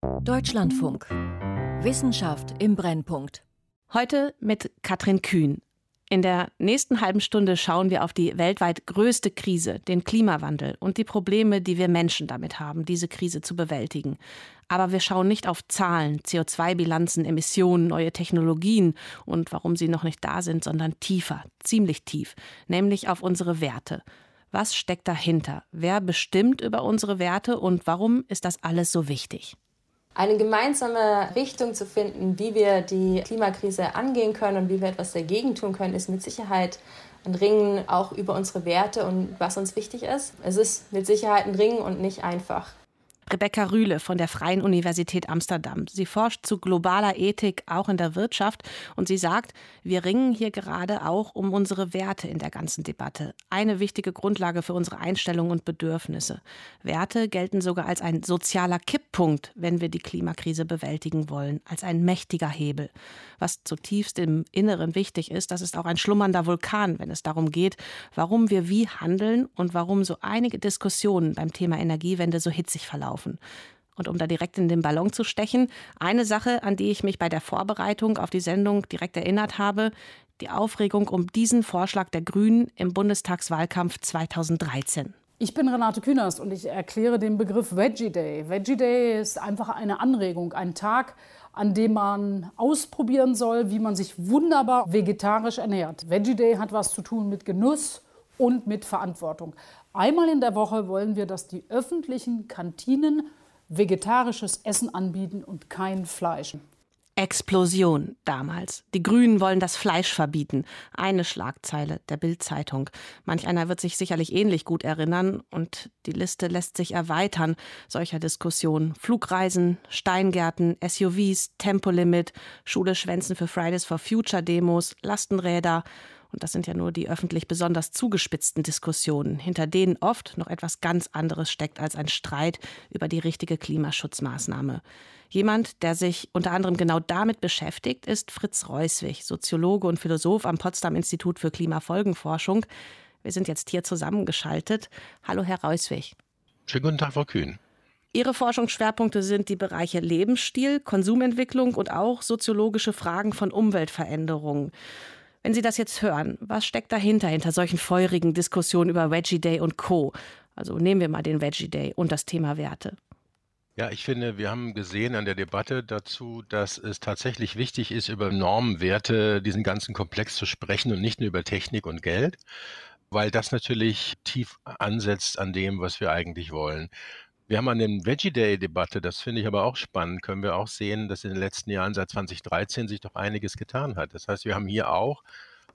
Deutschlandfunk. Wissenschaft im Brennpunkt. Heute mit Katrin Kühn. In der nächsten halben Stunde schauen wir auf die weltweit größte Krise, den Klimawandel und die Probleme, die wir Menschen damit haben, diese Krise zu bewältigen. Aber wir schauen nicht auf Zahlen, CO2-Bilanzen, Emissionen, neue Technologien und warum sie noch nicht da sind, sondern tiefer, ziemlich tief, nämlich auf unsere Werte. Was steckt dahinter? Wer bestimmt über unsere Werte und warum ist das alles so wichtig? Eine gemeinsame Richtung zu finden, wie wir die Klimakrise angehen können und wie wir etwas dagegen tun können, ist mit Sicherheit ein Ringen auch über unsere Werte und was uns wichtig ist. Es ist mit Sicherheit ein Ringen und nicht einfach. Rebecca Rühle von der Freien Universität Amsterdam. Sie forscht zu globaler Ethik auch in der Wirtschaft und sie sagt, wir ringen hier gerade auch um unsere Werte in der ganzen Debatte. Eine wichtige Grundlage für unsere Einstellungen und Bedürfnisse. Werte gelten sogar als ein sozialer Kipppunkt, wenn wir die Klimakrise bewältigen wollen, als ein mächtiger Hebel. Was zutiefst im Inneren wichtig ist, das ist auch ein schlummernder Vulkan, wenn es darum geht, warum wir wie handeln und warum so einige Diskussionen beim Thema Energiewende so hitzig verlaufen laufen. Und um da direkt in den Ballon zu stechen, eine Sache, an die ich mich bei der Vorbereitung auf die Sendung direkt erinnert habe, die Aufregung um diesen Vorschlag der Grünen im Bundestagswahlkampf 2013. Ich bin Renate Künast und ich erkläre den Begriff Veggie Day. Veggie Day ist einfach eine Anregung, ein Tag, an dem man ausprobieren soll, wie man sich wunderbar vegetarisch ernährt. Veggie Day hat was zu tun mit Genuss und mit Verantwortung. Einmal in der Woche wollen wir, dass die öffentlichen Kantinen vegetarisches Essen anbieten und kein Fleisch. Explosion damals. Die Grünen wollen das Fleisch verbieten. Eine Schlagzeile der Bildzeitung. Manch einer wird sich sicherlich ähnlich gut erinnern und die Liste lässt sich erweitern solcher Diskussionen. Flugreisen, Steingärten, SUVs, Tempolimit, Schule schwänzen für Fridays for Future Demos, Lastenräder und das sind ja nur die öffentlich besonders zugespitzten Diskussionen, hinter denen oft noch etwas ganz anderes steckt als ein Streit über die richtige Klimaschutzmaßnahme. Jemand, der sich unter anderem genau damit beschäftigt, ist Fritz Reuswig, Soziologe und Philosoph am Potsdam Institut für Klimafolgenforschung. Wir sind jetzt hier zusammengeschaltet. Hallo, Herr Reuswig. Schönen guten Tag, Frau Kühn. Ihre Forschungsschwerpunkte sind die Bereiche Lebensstil, Konsumentwicklung und auch soziologische Fragen von Umweltveränderungen. Wenn Sie das jetzt hören, was steckt dahinter, hinter solchen feurigen Diskussionen über Veggie Day und Co.? Also nehmen wir mal den Veggie Day und das Thema Werte. Ja, ich finde, wir haben gesehen an der Debatte dazu, dass es tatsächlich wichtig ist, über Normenwerte, diesen ganzen Komplex zu sprechen und nicht nur über Technik und Geld, weil das natürlich tief ansetzt an dem, was wir eigentlich wollen. Wir haben an dem Veggie Day Debatte, das finde ich aber auch spannend, können wir auch sehen, dass in den letzten Jahren seit 2013 sich doch einiges getan hat. Das heißt, wir haben hier auch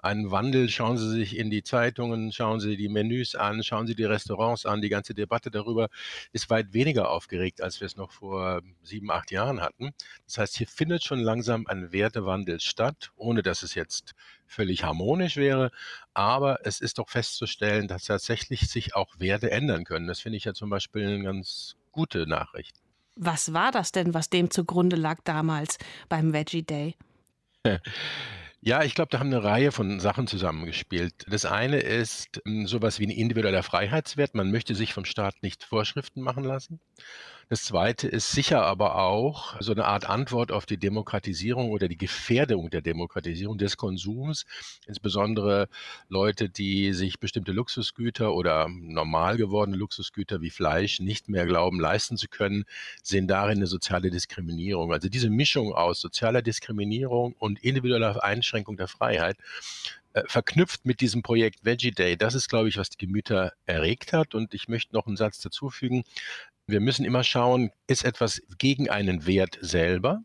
einen Wandel. Schauen Sie sich in die Zeitungen, schauen Sie die Menüs an, schauen Sie die Restaurants an. Die ganze Debatte darüber ist weit weniger aufgeregt, als wir es noch vor sieben, acht Jahren hatten. Das heißt, hier findet schon langsam ein Wertewandel statt, ohne dass es jetzt völlig harmonisch wäre. Aber es ist doch festzustellen, dass tatsächlich sich auch Werte ändern können. Das finde ich ja zum Beispiel eine ganz gute Nachricht. Was war das denn, was dem zugrunde lag damals beim Veggie Day? Ja, ich glaube, da haben eine Reihe von Sachen zusammengespielt. Das eine ist hm, sowas wie ein individueller Freiheitswert. Man möchte sich vom Staat nicht Vorschriften machen lassen. Das zweite ist sicher aber auch so eine Art Antwort auf die Demokratisierung oder die Gefährdung der Demokratisierung des Konsums. Insbesondere Leute, die sich bestimmte Luxusgüter oder normal gewordene Luxusgüter wie Fleisch nicht mehr glauben, leisten zu können, sehen darin eine soziale Diskriminierung. Also diese Mischung aus sozialer Diskriminierung und individueller Einschränkung der Freiheit äh, verknüpft mit diesem Projekt Veggie Day, das ist, glaube ich, was die Gemüter erregt hat. Und ich möchte noch einen Satz dazufügen. Wir müssen immer schauen, ist etwas gegen einen Wert selber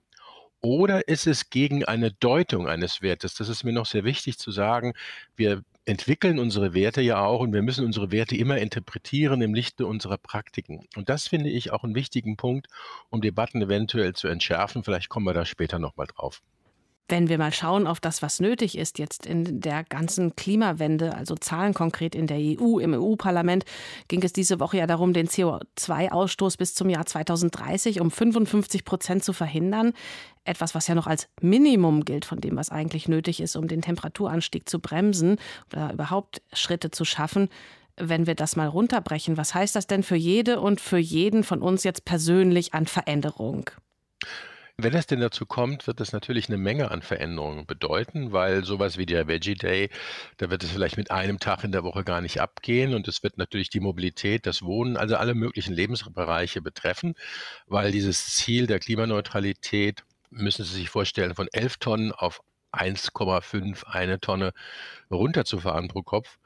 oder ist es gegen eine Deutung eines Wertes? Das ist mir noch sehr wichtig zu sagen. Wir entwickeln unsere Werte ja auch und wir müssen unsere Werte immer interpretieren im Lichte unserer Praktiken. Und das finde ich auch einen wichtigen Punkt, um Debatten eventuell zu entschärfen. Vielleicht kommen wir da später nochmal drauf. Wenn wir mal schauen auf das, was nötig ist jetzt in der ganzen Klimawende, also Zahlen konkret in der EU, im EU-Parlament, ging es diese Woche ja darum, den CO2-Ausstoß bis zum Jahr 2030 um 55 Prozent zu verhindern. Etwas, was ja noch als Minimum gilt von dem, was eigentlich nötig ist, um den Temperaturanstieg zu bremsen oder überhaupt Schritte zu schaffen. Wenn wir das mal runterbrechen, was heißt das denn für jede und für jeden von uns jetzt persönlich an Veränderung? Wenn es denn dazu kommt, wird das natürlich eine Menge an Veränderungen bedeuten, weil sowas wie der Veggie Day, da wird es vielleicht mit einem Tag in der Woche gar nicht abgehen und es wird natürlich die Mobilität, das Wohnen, also alle möglichen Lebensbereiche betreffen, weil dieses Ziel der Klimaneutralität, müssen Sie sich vorstellen, von 11 Tonnen auf 1,5 eine Tonne runterzufahren pro Kopf.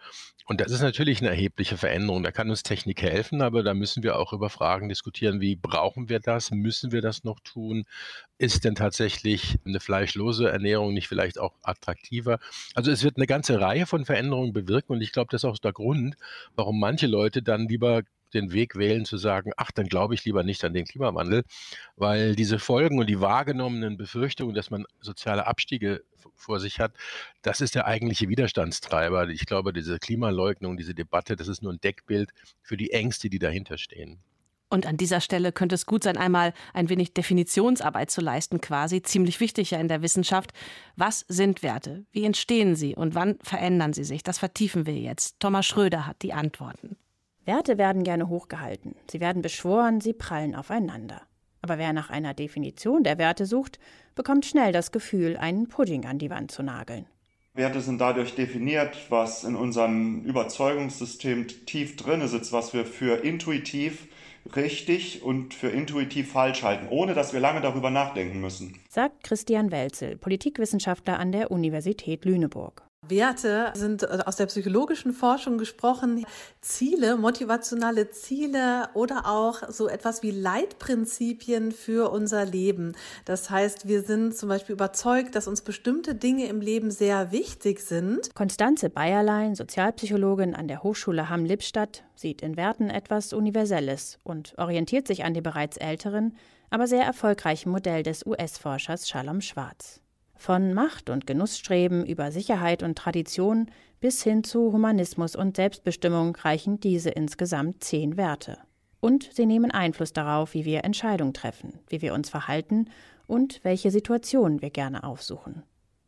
Und das ist natürlich eine erhebliche Veränderung. Da kann uns Technik helfen, aber da müssen wir auch über Fragen diskutieren, wie brauchen wir das? Müssen wir das noch tun? Ist denn tatsächlich eine fleischlose Ernährung nicht vielleicht auch attraktiver? Also es wird eine ganze Reihe von Veränderungen bewirken und ich glaube, das ist auch der Grund, warum manche Leute dann lieber den Weg wählen zu sagen, ach, dann glaube ich lieber nicht an den Klimawandel, weil diese Folgen und die wahrgenommenen Befürchtungen, dass man soziale Abstiege vor sich hat, das ist der eigentliche Widerstandstreiber. Ich glaube, diese Klimaleugnung, diese Debatte, das ist nur ein Deckbild für die Ängste, die dahinter stehen. Und an dieser Stelle könnte es gut sein, einmal ein wenig Definitionsarbeit zu leisten, quasi ziemlich wichtig ja in der Wissenschaft. Was sind Werte? Wie entstehen sie und wann verändern sie sich? Das vertiefen wir jetzt. Thomas Schröder hat die Antworten. Werte werden gerne hochgehalten. Sie werden beschworen, sie prallen aufeinander. Aber wer nach einer Definition der Werte sucht, bekommt schnell das Gefühl, einen Pudding an die Wand zu nageln. Werte sind dadurch definiert, was in unserem Überzeugungssystem tief drin sitzt, was wir für intuitiv richtig und für intuitiv falsch halten, ohne dass wir lange darüber nachdenken müssen. Sagt Christian Welzel, Politikwissenschaftler an der Universität Lüneburg. Werte sind äh, aus der psychologischen Forschung gesprochen Ziele, motivationale Ziele oder auch so etwas wie Leitprinzipien für unser Leben. Das heißt, wir sind zum Beispiel überzeugt, dass uns bestimmte Dinge im Leben sehr wichtig sind. Konstanze Bayerlein, Sozialpsychologin an der Hochschule Hamm-Lippstadt, sieht in Werten etwas Universelles und orientiert sich an dem bereits älteren, aber sehr erfolgreichen Modell des US-Forschers Shalom Schwarz. Von Macht und Genussstreben über Sicherheit und Tradition bis hin zu Humanismus und Selbstbestimmung reichen diese insgesamt zehn Werte. Und sie nehmen Einfluss darauf, wie wir Entscheidungen treffen, wie wir uns verhalten und welche Situationen wir gerne aufsuchen.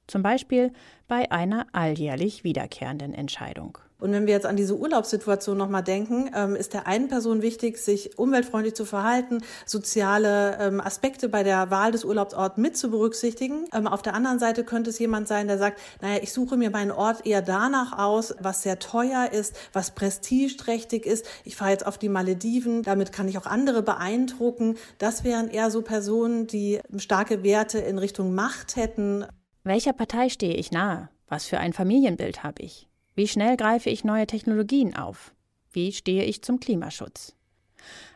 Zum Beispiel bei einer alljährlich wiederkehrenden Entscheidung. Und wenn wir jetzt an diese Urlaubssituation nochmal denken, ähm, ist der einen Person wichtig, sich umweltfreundlich zu verhalten, soziale ähm, Aspekte bei der Wahl des Urlaubsorts mit zu berücksichtigen. Ähm, auf der anderen Seite könnte es jemand sein, der sagt, naja, ich suche mir meinen Ort eher danach aus, was sehr teuer ist, was prestigeträchtig ist. Ich fahre jetzt auf die Malediven, damit kann ich auch andere beeindrucken. Das wären eher so Personen, die starke Werte in Richtung Macht hätten. Welcher Partei stehe ich nahe? Was für ein Familienbild habe ich? Wie schnell greife ich neue Technologien auf? Wie stehe ich zum Klimaschutz?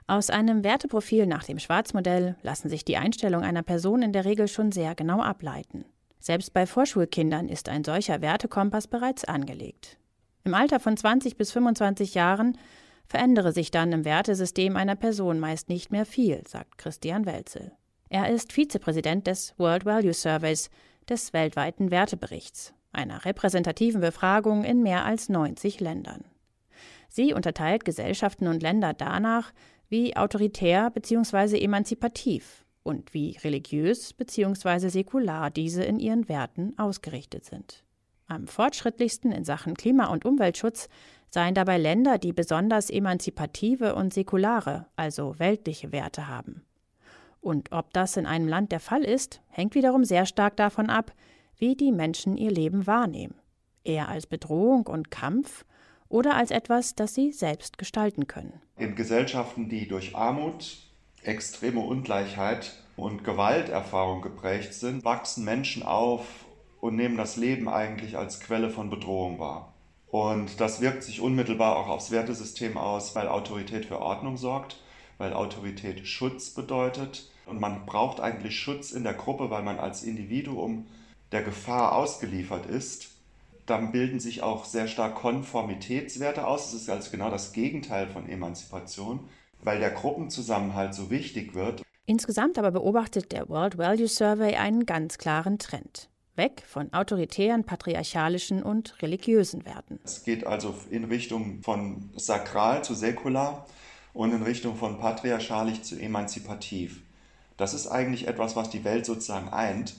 Aus einem Werteprofil nach dem Schwarzmodell lassen sich die Einstellungen einer Person in der Regel schon sehr genau ableiten. Selbst bei Vorschulkindern ist ein solcher Wertekompass bereits angelegt. Im Alter von 20 bis 25 Jahren verändere sich dann im Wertesystem einer Person meist nicht mehr viel, sagt Christian Welzel. Er ist Vizepräsident des World Value Surveys, des weltweiten Werteberichts einer repräsentativen Befragung in mehr als 90 Ländern. Sie unterteilt Gesellschaften und Länder danach, wie autoritär bzw. emanzipativ und wie religiös bzw. säkular diese in ihren Werten ausgerichtet sind. Am fortschrittlichsten in Sachen Klima- und Umweltschutz seien dabei Länder, die besonders emanzipative und säkulare, also weltliche Werte haben. Und ob das in einem Land der Fall ist, hängt wiederum sehr stark davon ab, wie die Menschen ihr Leben wahrnehmen, eher als Bedrohung und Kampf oder als etwas, das sie selbst gestalten können. In Gesellschaften, die durch Armut, extreme Ungleichheit und Gewalterfahrung geprägt sind, wachsen Menschen auf und nehmen das Leben eigentlich als Quelle von Bedrohung wahr. Und das wirkt sich unmittelbar auch aufs Wertesystem aus, weil Autorität für Ordnung sorgt, weil Autorität Schutz bedeutet. Und man braucht eigentlich Schutz in der Gruppe, weil man als Individuum der Gefahr ausgeliefert ist, dann bilden sich auch sehr stark Konformitätswerte aus. Das ist also genau das Gegenteil von Emanzipation, weil der Gruppenzusammenhalt so wichtig wird. Insgesamt aber beobachtet der World Value Survey einen ganz klaren Trend. Weg von autoritären, patriarchalischen und religiösen Werten. Es geht also in Richtung von sakral zu säkular und in Richtung von patriarchalisch zu emanzipativ. Das ist eigentlich etwas, was die Welt sozusagen eint.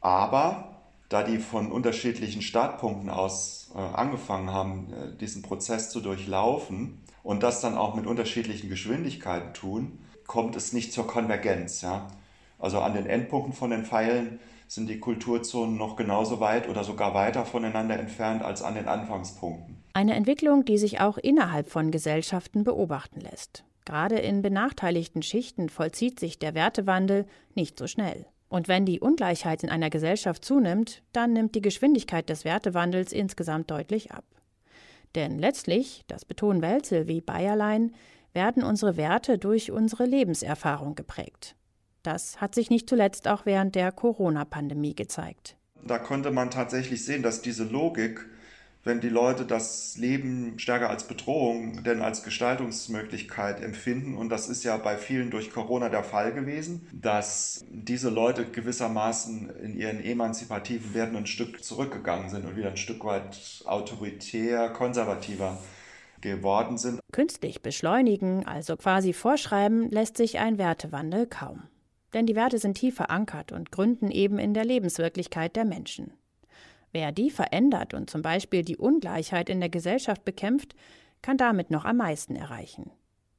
Aber da die von unterschiedlichen Startpunkten aus äh, angefangen haben, äh, diesen Prozess zu durchlaufen und das dann auch mit unterschiedlichen Geschwindigkeiten tun, kommt es nicht zur Konvergenz. Ja? Also an den Endpunkten von den Pfeilen sind die Kulturzonen noch genauso weit oder sogar weiter voneinander entfernt als an den Anfangspunkten. Eine Entwicklung, die sich auch innerhalb von Gesellschaften beobachten lässt. Gerade in benachteiligten Schichten vollzieht sich der Wertewandel nicht so schnell. Und wenn die Ungleichheit in einer Gesellschaft zunimmt, dann nimmt die Geschwindigkeit des Wertewandels insgesamt deutlich ab. Denn letztlich, das betonen Welzel wie Bayerlein, werden unsere Werte durch unsere Lebenserfahrung geprägt. Das hat sich nicht zuletzt auch während der Corona-Pandemie gezeigt. Da konnte man tatsächlich sehen, dass diese Logik, wenn die Leute das Leben stärker als Bedrohung denn als Gestaltungsmöglichkeit empfinden, und das ist ja bei vielen durch Corona der Fall gewesen, dass diese Leute gewissermaßen in ihren emanzipativen Werten ein Stück zurückgegangen sind und wieder ein Stück weit autoritär, konservativer geworden sind. Künstlich beschleunigen, also quasi vorschreiben, lässt sich ein Wertewandel kaum. Denn die Werte sind tief verankert und gründen eben in der Lebenswirklichkeit der Menschen. Wer die verändert und zum Beispiel die Ungleichheit in der Gesellschaft bekämpft, kann damit noch am meisten erreichen.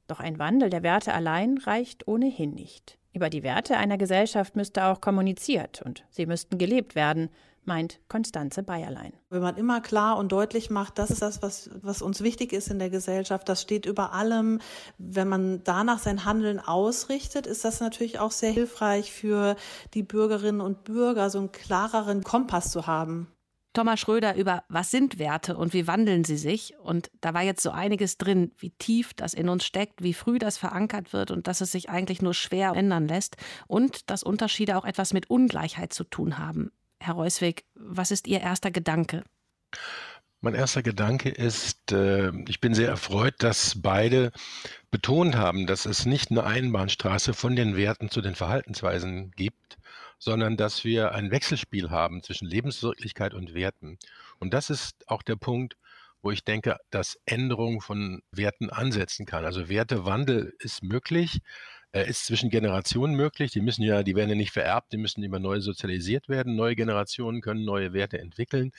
Doch ein Wandel der Werte allein reicht ohnehin nicht. Über die Werte einer Gesellschaft müsste auch kommuniziert und sie müssten gelebt werden, meint Konstanze Bayerlein. Wenn man immer klar und deutlich macht, das ist das, was, was uns wichtig ist in der Gesellschaft, das steht über allem. Wenn man danach sein Handeln ausrichtet, ist das natürlich auch sehr hilfreich für die Bürgerinnen und Bürger, so einen klareren Kompass zu haben. Thomas Schröder über was sind Werte und wie wandeln sie sich. Und da war jetzt so einiges drin, wie tief das in uns steckt, wie früh das verankert wird und dass es sich eigentlich nur schwer ändern lässt und dass Unterschiede auch etwas mit Ungleichheit zu tun haben. Herr Reusweg, was ist Ihr erster Gedanke? Mein erster Gedanke ist, äh, ich bin sehr erfreut, dass beide betont haben, dass es nicht eine Einbahnstraße von den Werten zu den Verhaltensweisen gibt, sondern dass wir ein Wechselspiel haben zwischen Lebenswirklichkeit und Werten. Und das ist auch der Punkt, wo ich denke, dass Änderung von Werten ansetzen kann. Also Wertewandel ist möglich, ist zwischen Generationen möglich. Die müssen ja, die werden ja nicht vererbt, die müssen immer neu sozialisiert werden. Neue Generationen können neue Werte entwickeln.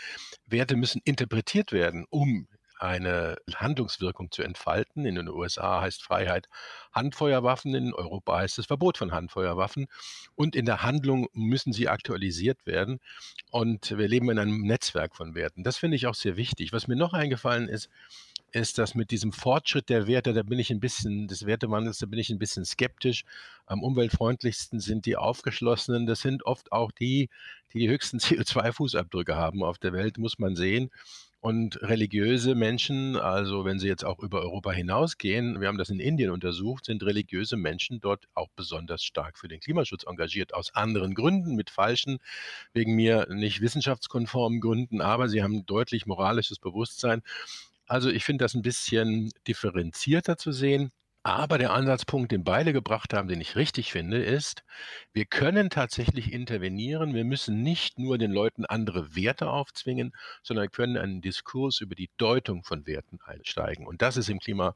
Werte müssen interpretiert werden, um eine Handlungswirkung zu entfalten. In den USA heißt Freiheit Handfeuerwaffen, in Europa heißt es Verbot von Handfeuerwaffen. Und in der Handlung müssen sie aktualisiert werden. Und wir leben in einem Netzwerk von Werten. Das finde ich auch sehr wichtig. Was mir noch eingefallen ist, ist das mit diesem Fortschritt der Werte, da bin ich ein bisschen, des Wertewandels, da bin ich ein bisschen skeptisch. Am umweltfreundlichsten sind die Aufgeschlossenen. Das sind oft auch die, die die höchsten CO2-Fußabdrücke haben auf der Welt, muss man sehen. Und religiöse Menschen, also wenn sie jetzt auch über Europa hinausgehen, wir haben das in Indien untersucht, sind religiöse Menschen dort auch besonders stark für den Klimaschutz engagiert, aus anderen Gründen, mit falschen, wegen mir nicht wissenschaftskonformen Gründen, aber sie haben deutlich moralisches Bewusstsein also ich finde das ein bisschen differenzierter zu sehen. Aber der Ansatzpunkt, den beide gebracht haben, den ich richtig finde, ist, wir können tatsächlich intervenieren. Wir müssen nicht nur den Leuten andere Werte aufzwingen, sondern können einen Diskurs über die Deutung von Werten einsteigen. Und das ist im Klima,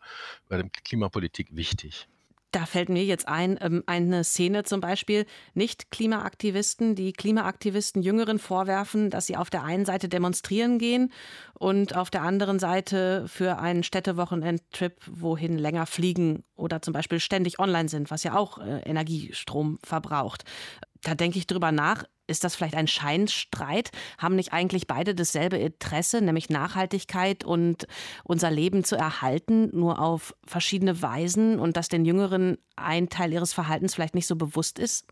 bei der Klimapolitik wichtig. Da fällt mir jetzt ein, ähm, eine Szene zum Beispiel, nicht Klimaaktivisten, die Klimaaktivisten Jüngeren vorwerfen, dass sie auf der einen Seite demonstrieren gehen und auf der anderen Seite für einen Städtewochenendtrip wohin länger fliegen oder zum Beispiel ständig online sind, was ja auch äh, Energiestrom verbraucht. Da denke ich drüber nach, ist das vielleicht ein Scheinstreit? Haben nicht eigentlich beide dasselbe Interesse, nämlich Nachhaltigkeit und unser Leben zu erhalten, nur auf verschiedene Weisen und dass den Jüngeren ein Teil ihres Verhaltens vielleicht nicht so bewusst ist?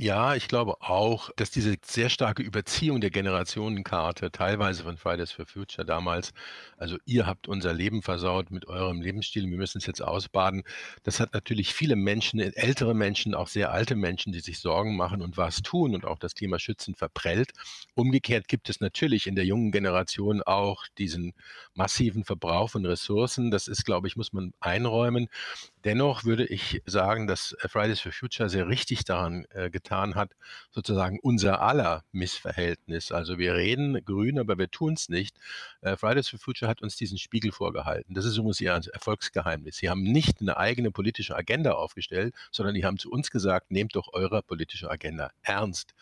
Ja, ich glaube auch, dass diese sehr starke Überziehung der Generationenkarte, teilweise von Fridays for Future damals, also ihr habt unser Leben versaut mit eurem Lebensstil, wir müssen es jetzt ausbaden, das hat natürlich viele Menschen, ältere Menschen, auch sehr alte Menschen, die sich Sorgen machen und was tun und auch das Klima schützen, verprellt. Umgekehrt gibt es natürlich in der jungen Generation auch diesen massiven Verbrauch von Ressourcen. Das ist, glaube ich, muss man einräumen. Dennoch würde ich sagen, dass äh, Fridays for Future sehr richtig daran äh, getan hat, sozusagen unser aller Missverhältnis. Also wir reden grün, aber wir tun es nicht. Äh, Fridays for Future hat uns diesen Spiegel vorgehalten. Das ist übrigens ihr Erfolgsgeheimnis. Sie haben nicht eine eigene politische Agenda aufgestellt, sondern die haben zu uns gesagt, nehmt doch eure politische Agenda ernst.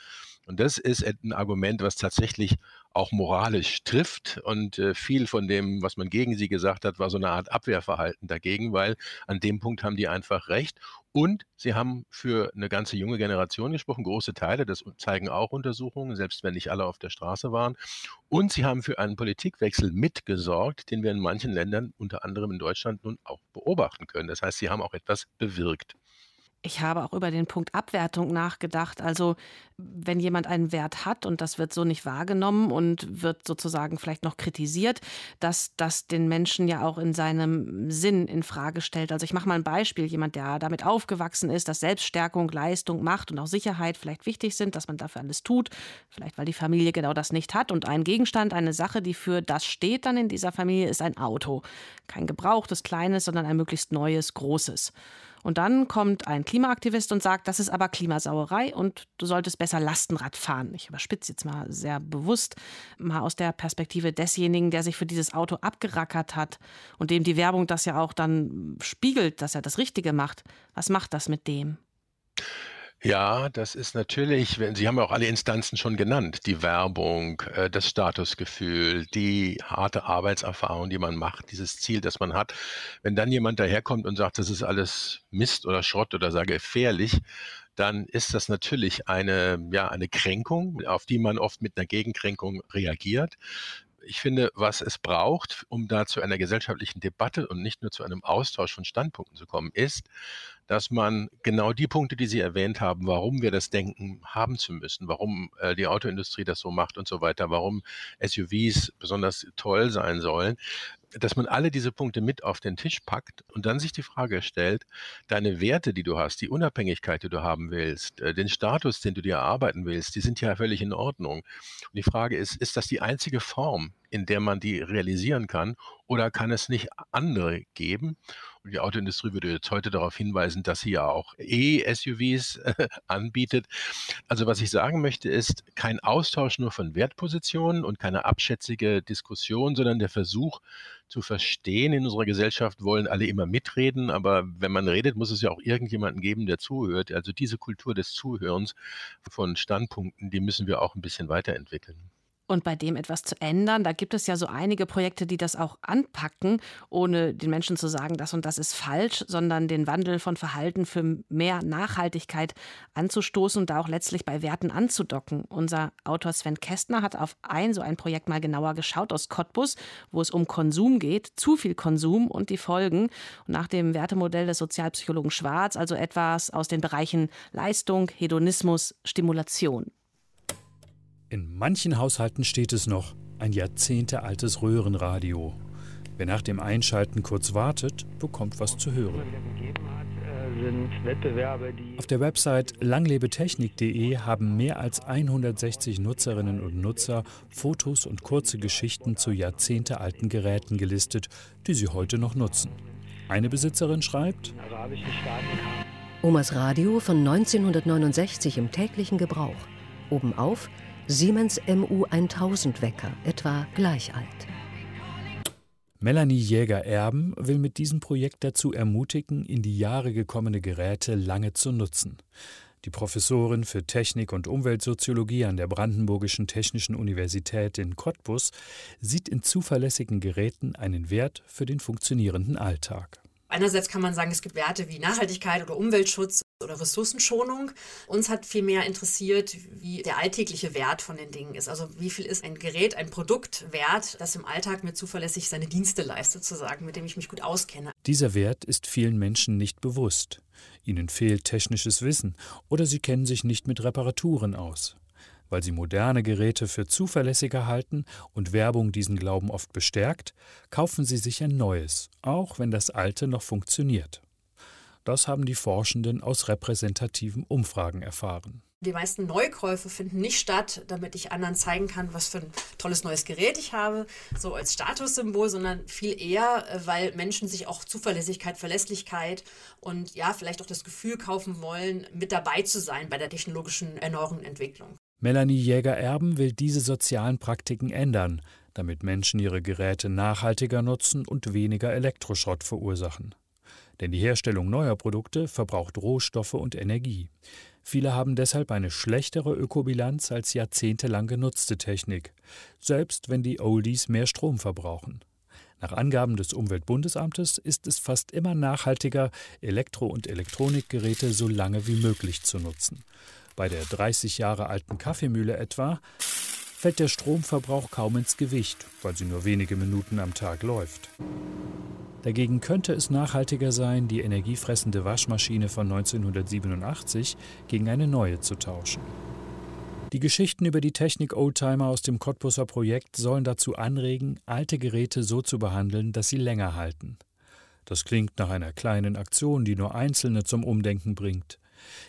Und das ist ein Argument, was tatsächlich auch moralisch trifft. Und äh, viel von dem, was man gegen sie gesagt hat, war so eine Art Abwehrverhalten dagegen, weil an dem Punkt haben die einfach recht. Und sie haben für eine ganze junge Generation gesprochen, große Teile, das zeigen auch Untersuchungen, selbst wenn nicht alle auf der Straße waren. Und sie haben für einen Politikwechsel mitgesorgt, den wir in manchen Ländern, unter anderem in Deutschland, nun auch beobachten können. Das heißt, sie haben auch etwas bewirkt. Ich habe auch über den Punkt Abwertung nachgedacht. Also wenn jemand einen Wert hat und das wird so nicht wahrgenommen und wird sozusagen vielleicht noch kritisiert, dass das den Menschen ja auch in seinem Sinn in Frage stellt. Also ich mache mal ein Beispiel. Jemand, der damit aufgewachsen ist, dass Selbststärkung, Leistung, Macht und auch Sicherheit vielleicht wichtig sind, dass man dafür alles tut, vielleicht weil die Familie genau das nicht hat. Und ein Gegenstand, eine Sache, die für das steht dann in dieser Familie, ist ein Auto. Kein gebrauchtes, kleines, sondern ein möglichst neues, großes. Und dann kommt ein Klimaaktivist und sagt, das ist aber Klimasauerei und du solltest besser Lastenrad fahren. Ich überspitze jetzt mal sehr bewusst, mal aus der Perspektive desjenigen, der sich für dieses Auto abgerackert hat und dem die Werbung das ja auch dann spiegelt, dass er das Richtige macht. Was macht das mit dem? Ja, das ist natürlich, Sie haben ja auch alle Instanzen schon genannt, die Werbung, äh, das Statusgefühl, die harte Arbeitserfahrung, die man macht, dieses Ziel, das man hat. Wenn dann jemand daherkommt und sagt, das ist alles Mist oder Schrott oder sage gefährlich, dann ist das natürlich eine, ja, eine Kränkung, auf die man oft mit einer Gegenkränkung reagiert ich finde, was es braucht, um da zu einer gesellschaftlichen Debatte und nicht nur zu einem Austausch von Standpunkten zu kommen, ist, dass man genau die Punkte, die Sie erwähnt haben, warum wir das denken haben zu müssen, warum äh, die Autoindustrie das so macht und so weiter, warum SUVs besonders toll sein sollen, dass man alle diese Punkte mit auf den Tisch packt und dann sich die Frage stellt, deine Werte, die du hast, die Unabhängigkeit, die du haben willst, äh, den Status, den du dir erarbeiten willst, die sind ja völlig in Ordnung. Und die Frage ist, ist das die einzige Form, in der man die realisieren kann oder kann es nicht andere geben? Die Autoindustrie würde jetzt heute darauf hinweisen, dass sie ja auch E-SUVs äh, anbietet. Also was ich sagen möchte, ist kein Austausch nur von Wertpositionen und keine abschätzige Diskussion, sondern der Versuch zu verstehen, in unserer Gesellschaft wollen alle immer mitreden, aber wenn man redet, muss es ja auch irgendjemanden geben, der zuhört. Also diese Kultur des Zuhörens von Standpunkten, die müssen wir auch ein bisschen weiterentwickeln und bei dem etwas zu ändern. Da gibt es ja so einige Projekte, die das auch anpacken, ohne den Menschen zu sagen, das und das ist falsch, sondern den Wandel von Verhalten für mehr Nachhaltigkeit anzustoßen und da auch letztlich bei Werten anzudocken. Unser Autor Sven Kästner hat auf ein so ein Projekt mal genauer geschaut aus Cottbus, wo es um Konsum geht, zu viel Konsum und die Folgen. Und nach dem Wertemodell des Sozialpsychologen Schwarz, also etwas aus den Bereichen Leistung, Hedonismus, Stimulation. In manchen Haushalten steht es noch, ein jahrzehntealtes Röhrenradio. Wer nach dem Einschalten kurz wartet, bekommt was zu hören. Auf der Website langlebetechnik.de haben mehr als 160 Nutzerinnen und Nutzer Fotos und kurze Geschichten zu jahrzehntealten Geräten gelistet, die sie heute noch nutzen. Eine Besitzerin schreibt: Omas Radio von 1969 im täglichen Gebrauch. Obenauf Siemens MU1000 Wecker, etwa gleich alt. Melanie Jäger-Erben will mit diesem Projekt dazu ermutigen, in die Jahre gekommene Geräte lange zu nutzen. Die Professorin für Technik und Umweltsoziologie an der Brandenburgischen Technischen Universität in Cottbus sieht in zuverlässigen Geräten einen Wert für den funktionierenden Alltag. Einerseits kann man sagen, es gibt Werte wie Nachhaltigkeit oder Umweltschutz oder Ressourcenschonung. Uns hat vielmehr interessiert, wie der alltägliche Wert von den Dingen ist. Also wie viel ist ein Gerät, ein Produkt wert, das im Alltag mir zuverlässig seine Dienste leistet, sozusagen, mit dem ich mich gut auskenne. Dieser Wert ist vielen Menschen nicht bewusst. Ihnen fehlt technisches Wissen oder sie kennen sich nicht mit Reparaturen aus. Weil sie moderne Geräte für zuverlässiger halten und Werbung diesen Glauben oft bestärkt, kaufen sie sich ein neues, auch wenn das alte noch funktioniert. Das haben die Forschenden aus repräsentativen Umfragen erfahren. Die meisten Neukäufe finden nicht statt, damit ich anderen zeigen kann, was für ein tolles neues Gerät ich habe, so als Statussymbol, sondern viel eher, äh, weil Menschen sich auch Zuverlässigkeit, Verlässlichkeit und ja, vielleicht auch das Gefühl kaufen wollen, mit dabei zu sein bei der technologischen Erneuerung und Entwicklung. Melanie Jäger-Erben will diese sozialen Praktiken ändern, damit Menschen ihre Geräte nachhaltiger nutzen und weniger Elektroschrott verursachen. Denn die Herstellung neuer Produkte verbraucht Rohstoffe und Energie. Viele haben deshalb eine schlechtere Ökobilanz als jahrzehntelang genutzte Technik, selbst wenn die Oldies mehr Strom verbrauchen. Nach Angaben des Umweltbundesamtes ist es fast immer nachhaltiger, Elektro- und Elektronikgeräte so lange wie möglich zu nutzen. Bei der 30 Jahre alten Kaffeemühle etwa fällt der Stromverbrauch kaum ins Gewicht, weil sie nur wenige Minuten am Tag läuft. Dagegen könnte es nachhaltiger sein, die energiefressende Waschmaschine von 1987 gegen eine neue zu tauschen. Die Geschichten über die Technik-Oldtimer aus dem Cottbusser Projekt sollen dazu anregen, alte Geräte so zu behandeln, dass sie länger halten. Das klingt nach einer kleinen Aktion, die nur Einzelne zum Umdenken bringt.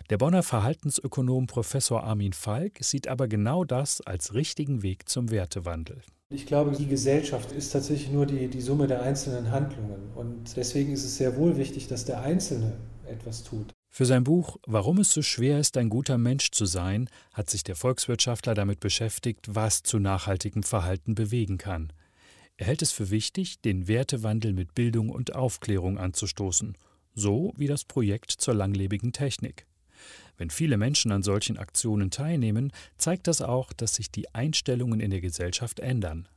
Der Bonner Verhaltensökonom Professor Armin Falk sieht aber genau das als richtigen Weg zum Wertewandel. Ich glaube, die Gesellschaft ist tatsächlich nur die, die Summe der einzelnen Handlungen. Und deswegen ist es sehr wohl wichtig, dass der Einzelne etwas tut. Für sein Buch Warum es so schwer ist, ein guter Mensch zu sein, hat sich der Volkswirtschaftler damit beschäftigt, was zu nachhaltigem Verhalten bewegen kann. Er hält es für wichtig, den Wertewandel mit Bildung und Aufklärung anzustoßen, so wie das Projekt zur langlebigen Technik. Wenn viele Menschen an solchen Aktionen teilnehmen, zeigt das auch, dass sich die Einstellungen in der Gesellschaft ändern.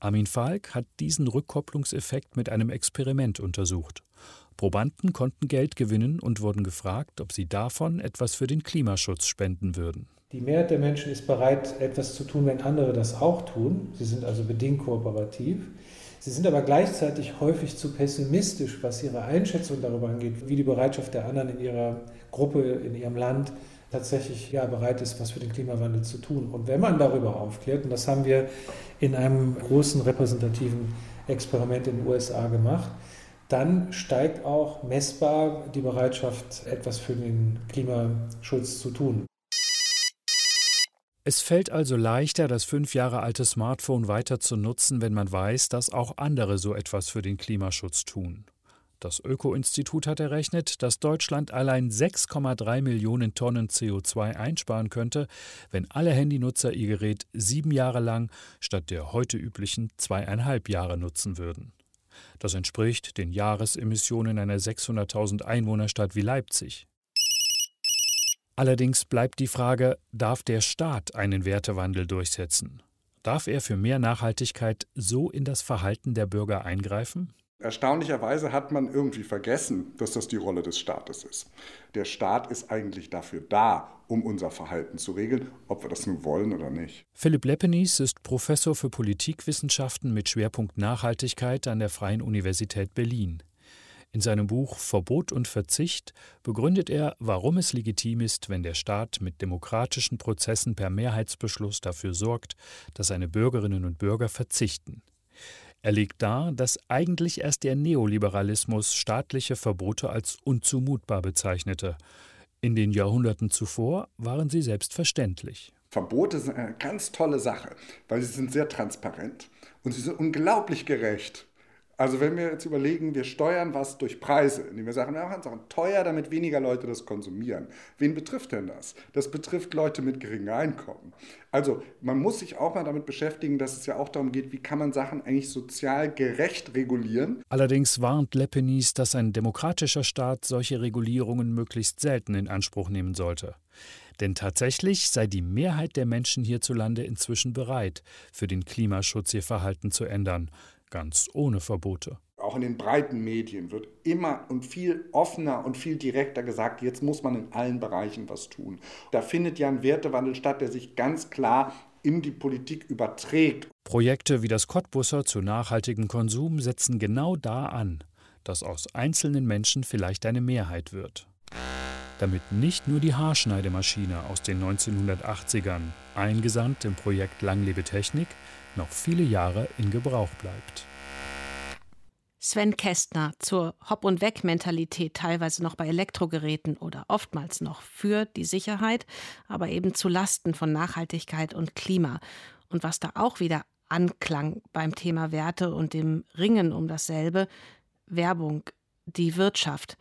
Armin Falk hat diesen Rückkopplungseffekt mit einem Experiment untersucht. Probanden konnten Geld gewinnen und wurden gefragt, ob sie davon etwas für den Klimaschutz spenden würden. Die Mehrheit der Menschen ist bereit, etwas zu tun, wenn andere das auch tun. Sie sind also bedingt kooperativ. Sie sind aber gleichzeitig häufig zu pessimistisch, was ihre Einschätzung darüber angeht, wie die Bereitschaft der anderen in ihrer Gruppe, in ihrem Land tatsächlich ja, bereit ist, was für den Klimawandel zu tun. Und wenn man darüber aufklärt, und das haben wir in einem großen repräsentativen Experiment in den USA gemacht, dann steigt auch messbar die Bereitschaft, etwas für den Klimaschutz zu tun. Es fällt also leichter, das fünf Jahre alte Smartphone weiter zu nutzen, wenn man weiß, dass auch andere so etwas für den Klimaschutz tun. Das Öko-Institut hat errechnet, dass Deutschland allein 6,3 Millionen Tonnen CO2 einsparen könnte, wenn alle Handynutzer ihr Gerät sieben Jahre lang statt der heute üblichen zweieinhalb Jahre nutzen würden. Das entspricht den Jahresemissionen einer 600.000 Einwohnerstadt wie Leipzig. Allerdings bleibt die Frage, darf der Staat einen Wertewandel durchsetzen? Darf er für mehr Nachhaltigkeit so in das Verhalten der Bürger eingreifen? Erstaunlicherweise hat man irgendwie vergessen, dass das die Rolle des Staates ist. Der Staat ist eigentlich dafür da, um unser Verhalten zu regeln, ob wir das nun wollen oder nicht. Philipp Leppenis ist Professor für Politikwissenschaften mit Schwerpunkt Nachhaltigkeit an der Freien Universität Berlin. In seinem Buch Verbot und Verzicht begründet er, warum es legitim ist, wenn der Staat mit demokratischen Prozessen per Mehrheitsbeschluss dafür sorgt, dass seine Bürgerinnen und Bürger verzichten. Er legt dar, dass eigentlich erst der Neoliberalismus staatliche Verbote als unzumutbar bezeichnete. In den Jahrhunderten zuvor waren sie selbstverständlich. Verbote sind eine ganz tolle Sache, weil sie sind sehr transparent und sie sind unglaublich gerecht. Also wenn wir jetzt überlegen, wir steuern was durch Preise, indem wir sagen, wir machen Sachen teuer, damit weniger Leute das konsumieren. Wen betrifft denn das? Das betrifft Leute mit geringem Einkommen. Also man muss sich auch mal damit beschäftigen, dass es ja auch darum geht, wie kann man Sachen eigentlich sozial gerecht regulieren. Allerdings warnt Lepenis, dass ein demokratischer Staat solche Regulierungen möglichst selten in Anspruch nehmen sollte. Denn tatsächlich sei die Mehrheit der Menschen hierzulande inzwischen bereit, für den Klimaschutz ihr Verhalten zu ändern ganz ohne Verbote. Auch in den breiten Medien wird immer und viel offener und viel direkter gesagt, jetzt muss man in allen Bereichen was tun. Da findet ja ein Wertewandel statt, der sich ganz klar in die Politik überträgt. Projekte wie das Cottbusser zu nachhaltigem Konsum setzen genau da an, dass aus einzelnen Menschen vielleicht eine Mehrheit wird. Damit nicht nur die Haarschneidemaschine aus den 1980ern, eingesandt im Projekt Langlebe Technik, noch viele Jahre in Gebrauch bleibt. Sven Kästner zur Hop- und Weg-Mentalität, teilweise noch bei Elektrogeräten oder oftmals noch für die Sicherheit, aber eben zu Lasten von Nachhaltigkeit und Klima. Und was da auch wieder anklang beim Thema Werte und dem Ringen um dasselbe, Werbung, die Wirtschaft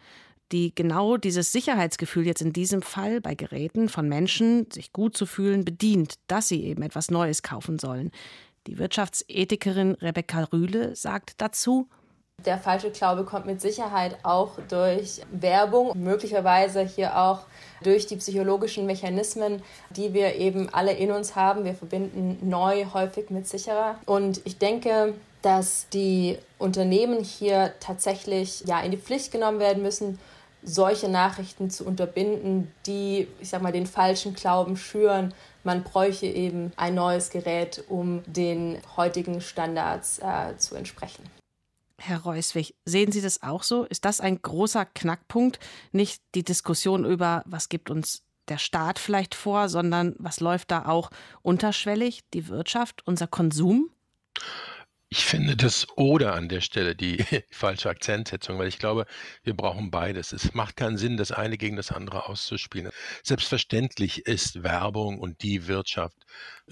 die genau dieses Sicherheitsgefühl jetzt in diesem Fall bei Geräten von Menschen, sich gut zu fühlen, bedient, dass sie eben etwas Neues kaufen sollen. Die Wirtschaftsethikerin Rebecca Rühle sagt dazu, Der falsche Glaube kommt mit Sicherheit auch durch Werbung, möglicherweise hier auch durch die psychologischen Mechanismen, die wir eben alle in uns haben. Wir verbinden neu häufig mit sicherer. Und ich denke, dass die Unternehmen hier tatsächlich ja in die Pflicht genommen werden müssen, solche Nachrichten zu unterbinden, die, ich sag mal, den falschen Glauben schüren, man bräuche eben ein neues Gerät, um den heutigen Standards äh, zu entsprechen. Herr Reuswig, sehen Sie das auch so? Ist das ein großer Knackpunkt? Nicht die Diskussion über, was gibt uns der Staat vielleicht vor, sondern was läuft da auch unterschwellig, die Wirtschaft, unser Konsum? Ich finde das oder an der Stelle die falsche Akzentsetzung, weil ich glaube, wir brauchen beides. Es macht keinen Sinn, das eine gegen das andere auszuspielen. Selbstverständlich ist Werbung und die Wirtschaft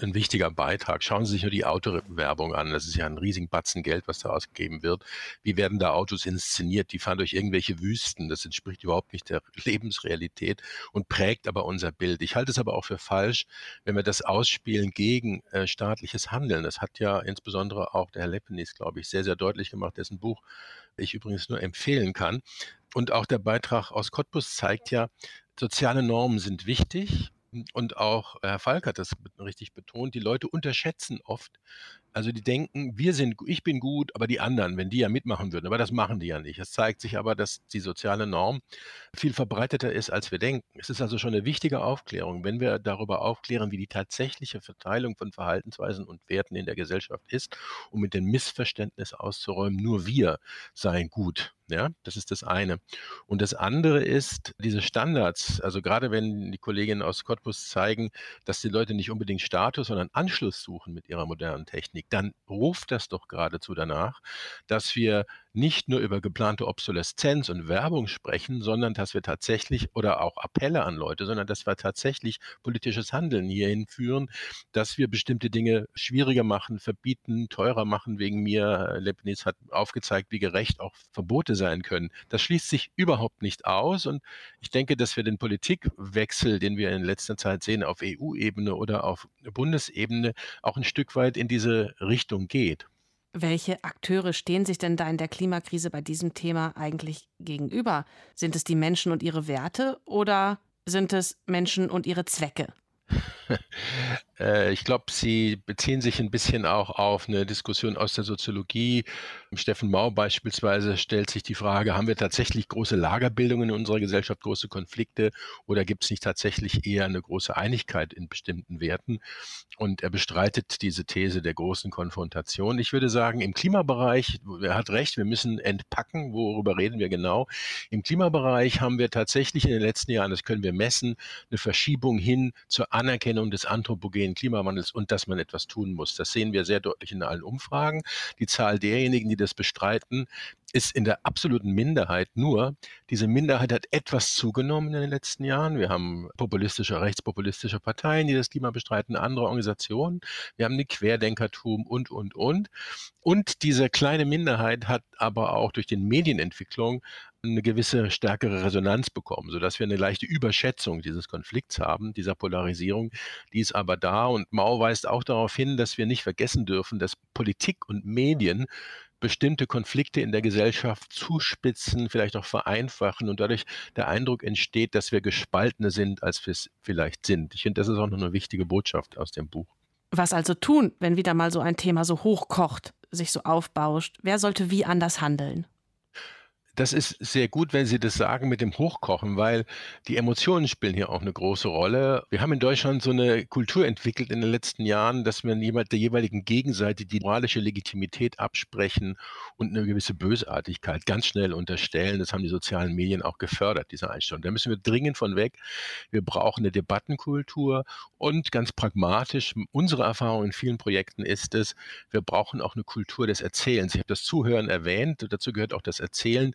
ein wichtiger Beitrag. Schauen Sie sich nur die Autowerbung an. Das ist ja ein riesigen Batzen Geld, was da ausgegeben wird. Wie werden da Autos inszeniert? Die fahren durch irgendwelche Wüsten. Das entspricht überhaupt nicht der Lebensrealität und prägt aber unser Bild. Ich halte es aber auch für falsch, wenn wir das ausspielen gegen äh, staatliches Handeln. Das hat ja insbesondere auch der Herr Leppenis, glaube ich, sehr, sehr deutlich gemacht, dessen Buch ich übrigens nur empfehlen kann. Und auch der Beitrag aus Cottbus zeigt ja, soziale Normen sind wichtig, und auch Herr Falk hat das richtig betont, die Leute unterschätzen oft, also die denken, wir sind, ich bin gut, aber die anderen, wenn die ja mitmachen würden, aber das machen die ja nicht. Es zeigt sich aber, dass die soziale Norm viel verbreiteter ist, als wir denken. Es ist also schon eine wichtige Aufklärung, wenn wir darüber aufklären, wie die tatsächliche Verteilung von Verhaltensweisen und Werten in der Gesellschaft ist, um mit dem Missverständnis auszuräumen, nur wir seien gut. Ja, das ist das eine. Und das andere ist diese Standards. Also gerade wenn die Kolleginnen aus Cottbus zeigen, dass die Leute nicht unbedingt Status, sondern Anschluss suchen mit ihrer modernen Technik, dann ruft das doch geradezu danach, dass wir nicht nur über geplante Obsoleszenz und Werbung sprechen, sondern dass wir tatsächlich oder auch Appelle an Leute, sondern dass wir tatsächlich politisches Handeln hierhin führen, dass wir bestimmte Dinge schwieriger machen, verbieten, teurer machen wegen mir. Leibniz hat aufgezeigt, wie gerecht auch Verbote sein können. Das schließt sich überhaupt nicht aus und ich denke, dass wir den Politikwechsel, den wir in letzter Zeit sehen auf EU-Ebene oder auf Bundesebene, auch ein Stück weit in diese Richtung geht. Welche Akteure stehen sich denn da in der Klimakrise bei diesem Thema eigentlich gegenüber? Sind es die Menschen und ihre Werte oder sind es Menschen und ihre Zwecke? Äh, ich glaube, Sie beziehen sich ein bisschen auch auf eine Diskussion aus der Soziologie. Steffen Mau beispielsweise stellt sich die Frage, haben wir tatsächlich große Lagerbildungen in unserer Gesellschaft, große Konflikte oder gibt es nicht tatsächlich eher eine große Einigkeit in bestimmten Werten? Und er bestreitet diese These der großen Konfrontation. Ich würde sagen, im Klimabereich, er hat recht, wir müssen entpacken, worüber reden wir genau. Im Klimabereich haben wir tatsächlich in den letzten Jahren, das können wir messen, eine Verschiebung hin zur Anerkennung des anthropogenen Klimawandels und dass man etwas tun muss. Das sehen wir sehr deutlich in allen Umfragen. Die Zahl derjenigen, die das bestreiten, ist in der absoluten Minderheit nur. Diese Minderheit hat etwas zugenommen in den letzten Jahren. Wir haben populistische, rechtspopulistische Parteien, die das Klima bestreiten, andere Organisationen. Wir haben die Querdenkertum und, und, und. Und diese kleine Minderheit hat aber auch durch die Medienentwicklung eine gewisse stärkere Resonanz bekommen, sodass wir eine leichte Überschätzung dieses Konflikts haben, dieser Polarisierung. Die ist aber da und Mao weist auch darauf hin, dass wir nicht vergessen dürfen, dass Politik und Medien bestimmte Konflikte in der Gesellschaft zuspitzen, vielleicht auch vereinfachen und dadurch der Eindruck entsteht, dass wir gespaltener sind, als wir es vielleicht sind. Ich finde, das ist auch noch eine wichtige Botschaft aus dem Buch. Was also tun, wenn wieder mal so ein Thema so hochkocht, sich so aufbauscht? Wer sollte wie anders handeln? Das ist sehr gut, wenn Sie das sagen mit dem Hochkochen, weil die Emotionen spielen hier auch eine große Rolle. Wir haben in Deutschland so eine Kultur entwickelt in den letzten Jahren, dass wir der jeweiligen Gegenseite die moralische Legitimität absprechen und eine gewisse Bösartigkeit ganz schnell unterstellen. Das haben die sozialen Medien auch gefördert, diese Einstellung. Da müssen wir dringend von weg. Wir brauchen eine Debattenkultur und ganz pragmatisch, unsere Erfahrung in vielen Projekten ist es, wir brauchen auch eine Kultur des Erzählens. Ich habe das Zuhören erwähnt, dazu gehört auch das Erzählen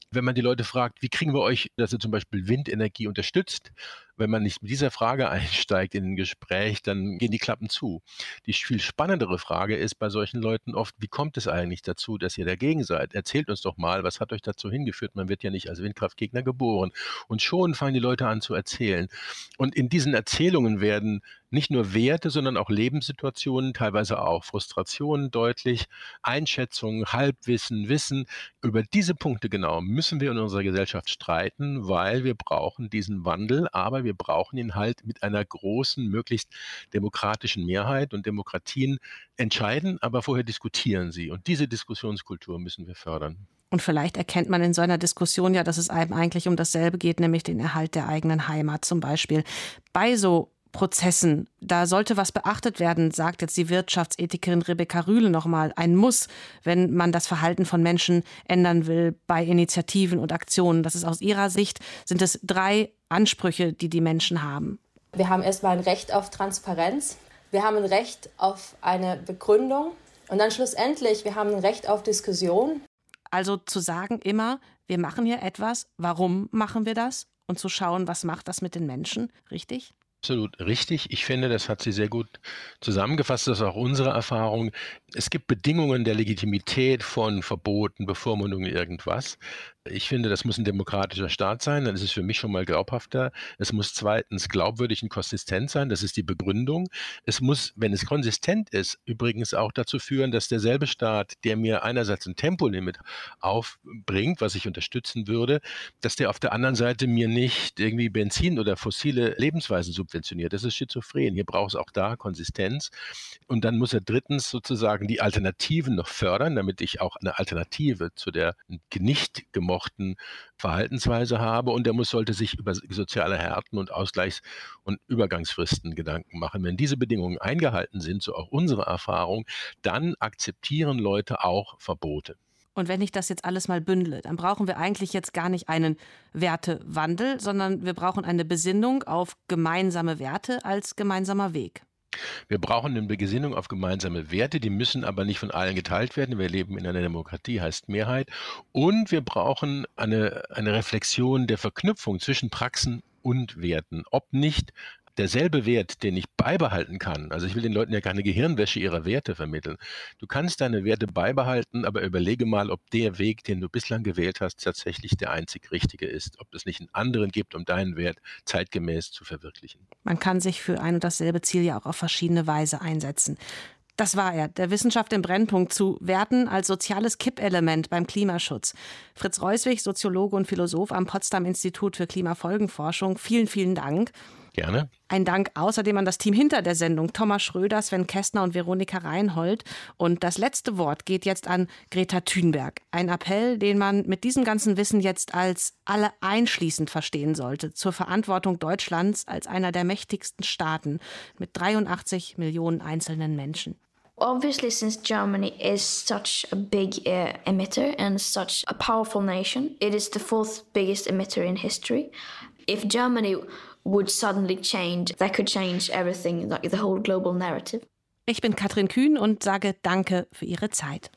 Wenn man die Leute fragt, wie kriegen wir euch, dass ihr zum Beispiel Windenergie unterstützt, wenn man nicht mit dieser Frage einsteigt in ein Gespräch, dann gehen die Klappen zu. Die viel spannendere Frage ist bei solchen Leuten oft, wie kommt es eigentlich dazu, dass ihr dagegen seid? Erzählt uns doch mal, was hat euch dazu hingeführt? Man wird ja nicht als Windkraftgegner geboren. Und schon fangen die Leute an zu erzählen. Und in diesen Erzählungen werden nicht nur Werte, sondern auch Lebenssituationen, teilweise auch Frustrationen deutlich, Einschätzungen, Halbwissen, Wissen. Über diese Punkte genau müssen wir in unserer Gesellschaft streiten, weil wir brauchen diesen Wandel, aber wir brauchen ihn halt mit einer großen, möglichst demokratischen Mehrheit und Demokratien entscheiden, aber vorher diskutieren sie. Und diese Diskussionskultur müssen wir fördern. Und vielleicht erkennt man in so einer Diskussion ja, dass es einem eigentlich um dasselbe geht, nämlich den Erhalt der eigenen Heimat zum Beispiel. Bei so Prozessen. Da sollte was beachtet werden, sagt jetzt die Wirtschaftsethikerin Rebecca Rühle nochmal. Ein Muss, wenn man das Verhalten von Menschen ändern will bei Initiativen und Aktionen. Das ist aus ihrer Sicht, sind es drei Ansprüche, die die Menschen haben. Wir haben erstmal ein Recht auf Transparenz. Wir haben ein Recht auf eine Begründung. Und dann schlussendlich, wir haben ein Recht auf Diskussion. Also zu sagen immer, wir machen hier etwas, warum machen wir das? Und zu schauen, was macht das mit den Menschen, richtig? Absolut richtig. Ich finde, das hat sie sehr gut zusammengefasst. Das ist auch unsere Erfahrung. Es gibt Bedingungen der Legitimität von Verboten, Bevormundungen, irgendwas. Ich finde, das muss ein demokratischer Staat sein, dann ist es für mich schon mal glaubhafter. Es muss zweitens glaubwürdig und konsistent sein, das ist die Begründung. Es muss, wenn es konsistent ist, übrigens auch dazu führen, dass derselbe Staat, der mir einerseits ein Tempolimit aufbringt, was ich unterstützen würde, dass der auf der anderen Seite mir nicht irgendwie Benzin oder fossile Lebensweisen subventioniert. Das ist schizophren. Hier braucht es auch da Konsistenz. Und dann muss er drittens sozusagen die Alternativen noch fördern, damit ich auch eine Alternative zu der nicht gemochten gemochten Verhaltensweise habe und er muss, sollte sich über soziale Härten und Ausgleichs- und Übergangsfristen Gedanken machen. Wenn diese Bedingungen eingehalten sind, so auch unsere Erfahrung, dann akzeptieren Leute auch Verbote. Und wenn ich das jetzt alles mal bündle, dann brauchen wir eigentlich jetzt gar nicht einen Wertewandel, sondern wir brauchen eine Besinnung auf gemeinsame Werte als gemeinsamer Weg. Wir brauchen eine Gesinnung auf gemeinsame Werte, die müssen aber nicht von allen geteilt werden. Wir leben in einer Demokratie, heißt Mehrheit. Und wir brauchen eine, eine Reflexion der Verknüpfung zwischen Praxen und Werten. Ob nicht derselbe Wert, den ich beibehalten kann, also ich will den Leuten ja keine Gehirnwäsche ihrer Werte vermitteln. Du kannst deine Werte beibehalten, aber überlege mal, ob der Weg, den du bislang gewählt hast, tatsächlich der einzig richtige ist, ob es nicht einen anderen gibt, um deinen Wert zeitgemäß zu verwirklichen. Man kann sich für ein und dasselbe Ziel ja auch auf verschiedene Weise einsetzen. Das war er, der Wissenschaft im Brennpunkt zu Werten als soziales Kippelement beim Klimaschutz. Fritz Reuswig, Soziologe und Philosoph am Potsdam Institut für Klimafolgenforschung. Vielen, vielen Dank. Gerne. Ein Dank außerdem an das Team hinter der Sendung, Thomas Schröder, Sven Kästner und Veronika Reinhold. Und das letzte Wort geht jetzt an Greta Thunberg. Ein Appell, den man mit diesem ganzen Wissen jetzt als alle einschließend verstehen sollte, zur Verantwortung Deutschlands als einer der mächtigsten Staaten mit 83 Millionen einzelnen Menschen. Obviously, since Germany is such a big uh, emitter and such a powerful nation, it is the fourth biggest emitter in history. If Germany would suddenly change. That could change everything, like the whole global narrative. Ich bin Katrin Kühn und sage Danke für Ihre Zeit.